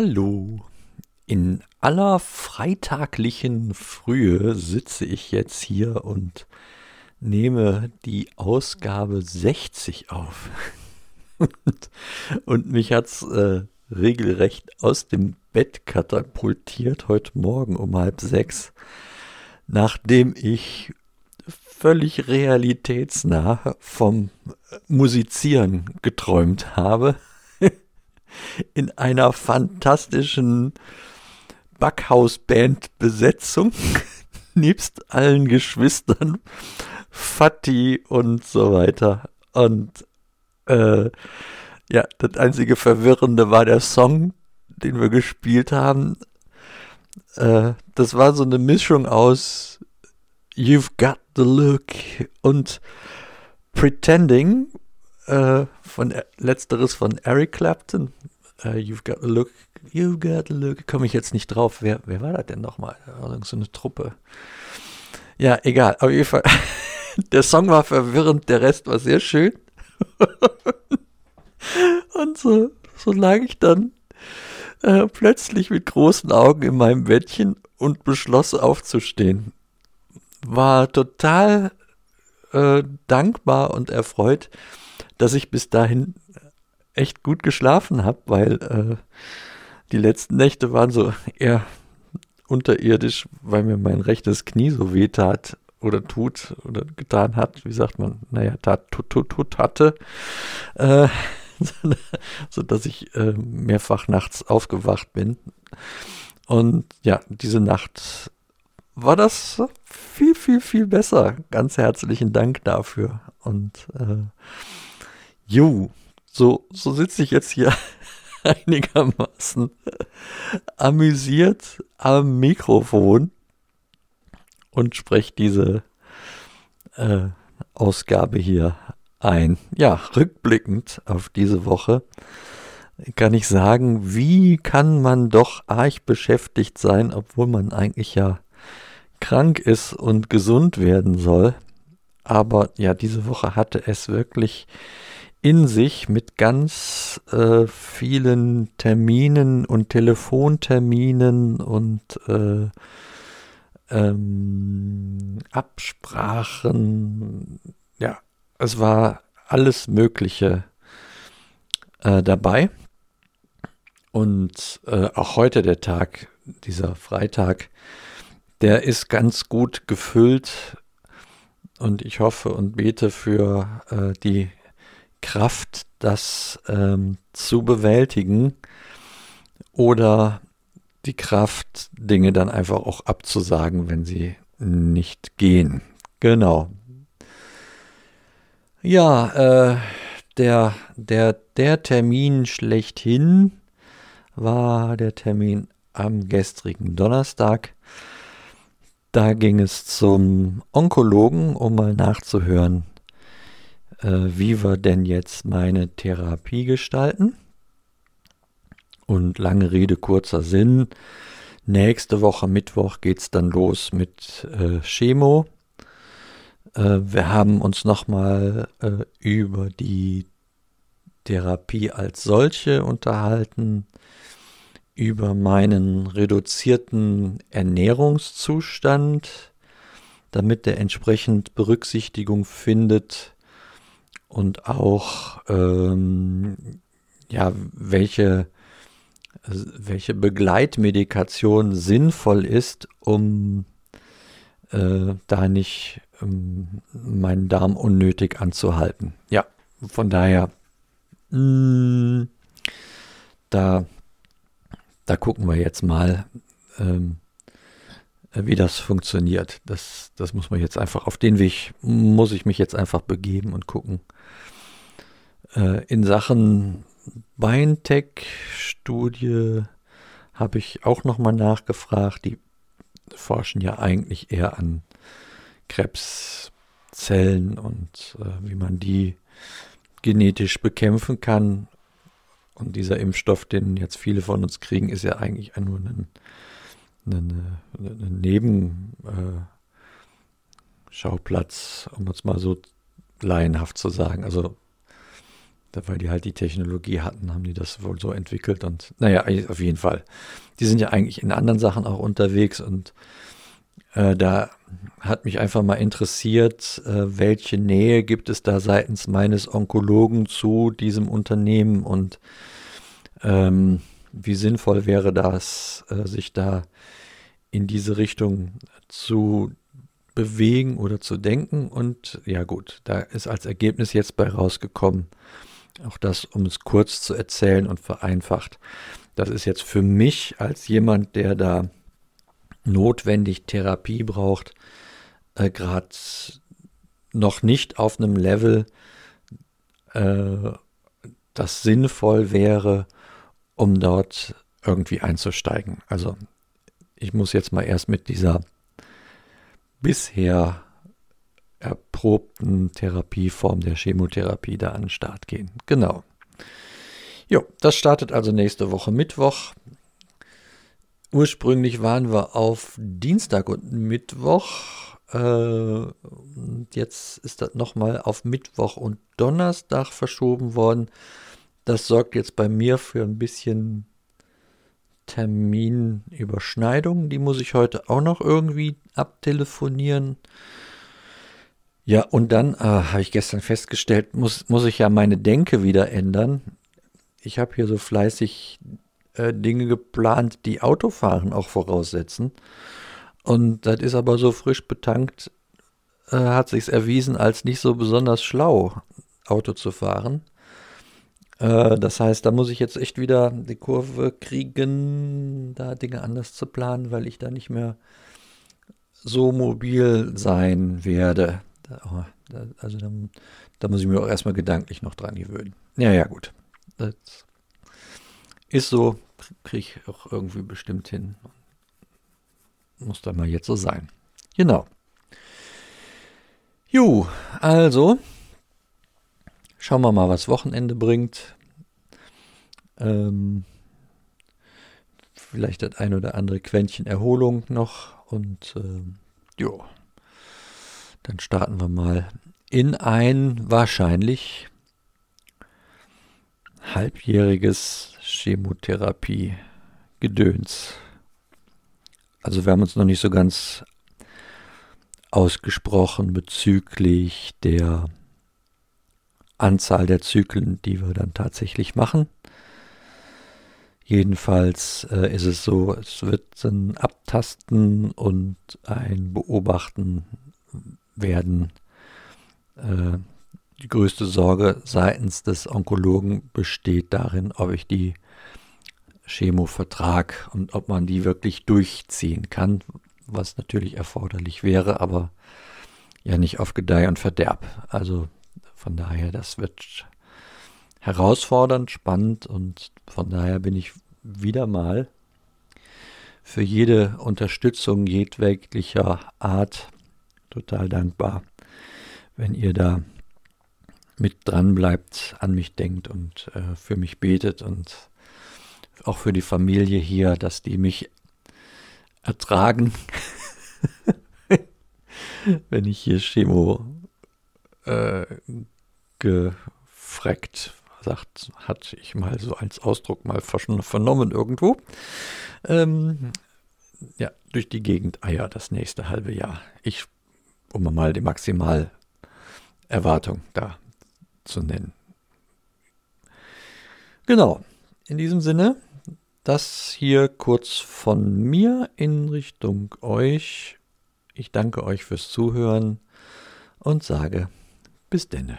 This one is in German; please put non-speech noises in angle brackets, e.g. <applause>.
Hallo. In aller freitaglichen Frühe sitze ich jetzt hier und nehme die Ausgabe 60 auf. und, und mich hat's äh, regelrecht aus dem Bett katapultiert heute Morgen um halb sechs, nachdem ich völlig realitätsnah vom Musizieren geträumt habe in einer fantastischen Backhausband-Besetzung, <laughs> nebst allen Geschwistern, Fatih und so weiter. Und äh, ja, das einzige Verwirrende war der Song, den wir gespielt haben. Äh, das war so eine Mischung aus You've Got the Look und Pretending, äh, von letzteres von Eric Clapton. Uh, you've got a look, you've got a look. Komme ich jetzt nicht drauf. Wer, wer war das denn nochmal? So eine Truppe. Ja, egal. Auf jeden Fall. <laughs> Der Song war verwirrend, der Rest war sehr schön. <laughs> Und so, so lag ich dann äh, plötzlich mit großen Augen in meinem Bettchen und beschloss aufzustehen. War total äh, dankbar und erfreut, dass ich bis dahin echt gut geschlafen habe, weil äh, die letzten Nächte waren so eher unterirdisch, weil mir mein rechtes Knie so weh tat oder tut oder getan hat, wie sagt man, naja, tat, tut, tut, tut hatte, äh, <laughs> so dass ich äh, mehrfach nachts aufgewacht bin. Und ja, diese Nacht war das viel, viel, viel besser. Ganz herzlichen Dank dafür. Und äh, Jo, so, so sitze ich jetzt hier <laughs> einigermaßen amüsiert am Mikrofon und spreche diese äh, Ausgabe hier ein. Ja, rückblickend auf diese Woche kann ich sagen, wie kann man doch arg beschäftigt sein, obwohl man eigentlich ja krank ist und gesund werden soll. Aber ja, diese Woche hatte es wirklich in sich mit ganz äh, vielen Terminen und Telefonterminen und äh, ähm, Absprachen. Ja, es war alles Mögliche äh, dabei. Und äh, auch heute der Tag, dieser Freitag, der ist ganz gut gefüllt. Und ich hoffe und bete für äh, die Kraft, das ähm, zu bewältigen oder die Kraft, Dinge dann einfach auch abzusagen, wenn sie nicht gehen. Genau. Ja, äh, der, der, der Termin schlechthin war der Termin am gestrigen Donnerstag. Da ging es zum Onkologen, um mal nachzuhören, äh, wie wir denn jetzt meine Therapie gestalten. Und lange Rede, kurzer Sinn. Nächste Woche Mittwoch geht es dann los mit äh, Chemo. Äh, wir haben uns nochmal äh, über die Therapie als solche unterhalten, über meinen reduzierten Ernährungszustand, damit der entsprechend Berücksichtigung findet und auch ähm, ja, welche, welche Begleitmedikation sinnvoll ist, um äh, da nicht ähm, meinen Darm unnötig anzuhalten. Ja, von daher, mh, mm, da, da gucken wir jetzt mal, ähm, wie das funktioniert. Das, das muss man jetzt einfach, auf den Weg muss ich mich jetzt einfach begeben und gucken, äh, in Sachen BioNTech-Studie habe ich auch nochmal nachgefragt. Die forschen ja eigentlich eher an Krebszellen und äh, wie man die genetisch bekämpfen kann. Und dieser Impfstoff, den jetzt viele von uns kriegen, ist ja eigentlich nur ein, ein, ein Nebenschauplatz, äh, um uns mal so laienhaft zu sagen. Also weil die halt die Technologie hatten, haben die das wohl so entwickelt und naja, auf jeden Fall. Die sind ja eigentlich in anderen Sachen auch unterwegs und äh, da hat mich einfach mal interessiert, äh, welche Nähe gibt es da seitens meines Onkologen zu diesem Unternehmen und ähm, wie sinnvoll wäre das, äh, sich da in diese Richtung zu bewegen oder zu denken. Und ja gut, da ist als Ergebnis jetzt bei rausgekommen, auch das, um es kurz zu erzählen und vereinfacht. Das ist jetzt für mich als jemand, der da notwendig Therapie braucht, äh, gerade noch nicht auf einem Level, äh, das sinnvoll wäre, um dort irgendwie einzusteigen. Also ich muss jetzt mal erst mit dieser bisher erprobten Therapieform der Chemotherapie da an den Start gehen. Genau. Jo, das startet also nächste Woche Mittwoch. Ursprünglich waren wir auf Dienstag und Mittwoch. Äh, jetzt ist das nochmal auf Mittwoch und Donnerstag verschoben worden. Das sorgt jetzt bei mir für ein bisschen Terminüberschneidung. Die muss ich heute auch noch irgendwie abtelefonieren. Ja, und dann äh, habe ich gestern festgestellt, muss, muss ich ja meine Denke wieder ändern. Ich habe hier so fleißig äh, Dinge geplant, die Autofahren auch voraussetzen. Und das ist aber so frisch betankt, äh, hat sich erwiesen als nicht so besonders schlau, Auto zu fahren. Äh, das heißt, da muss ich jetzt echt wieder die Kurve kriegen, da Dinge anders zu planen, weil ich da nicht mehr so mobil sein werde. Da, oh, da, also da, da, muss ich mir auch erstmal gedanklich noch dran gewöhnen. Ja, ja, gut. Das ist so, kriege ich auch irgendwie bestimmt hin. Muss dann mal jetzt so sein. Genau. Jo, also schauen wir mal, was Wochenende bringt. Ähm, vielleicht das ein oder andere Quäntchen Erholung noch und ähm, jo, dann starten wir mal in ein wahrscheinlich halbjähriges Chemotherapie-Gedöns. Also wir haben uns noch nicht so ganz ausgesprochen bezüglich der Anzahl der Zyklen, die wir dann tatsächlich machen. Jedenfalls äh, ist es so, es wird ein Abtasten und ein Beobachten werden. Äh, die größte Sorge seitens des Onkologen besteht darin, ob ich die Chemo vertrag und ob man die wirklich durchziehen kann, was natürlich erforderlich wäre, aber ja nicht auf Gedeih und Verderb. Also von daher, das wird herausfordernd, spannend und von daher bin ich wieder mal für jede Unterstützung jedweglicher Art total dankbar, wenn ihr da mit dran bleibt, an mich denkt und äh, für mich betet und auch für die Familie hier, dass die mich ertragen, <laughs> wenn ich hier Chemo äh, gefreckt sagt, hatte ich mal so als Ausdruck mal vernommen irgendwo. Ähm, ja, durch die Gegend Eier das nächste halbe Jahr. Ich, um mal die Maximalerwartung da zu nennen. Genau, in diesem Sinne, das hier kurz von mir in Richtung euch. Ich danke euch fürs Zuhören und sage bis denne.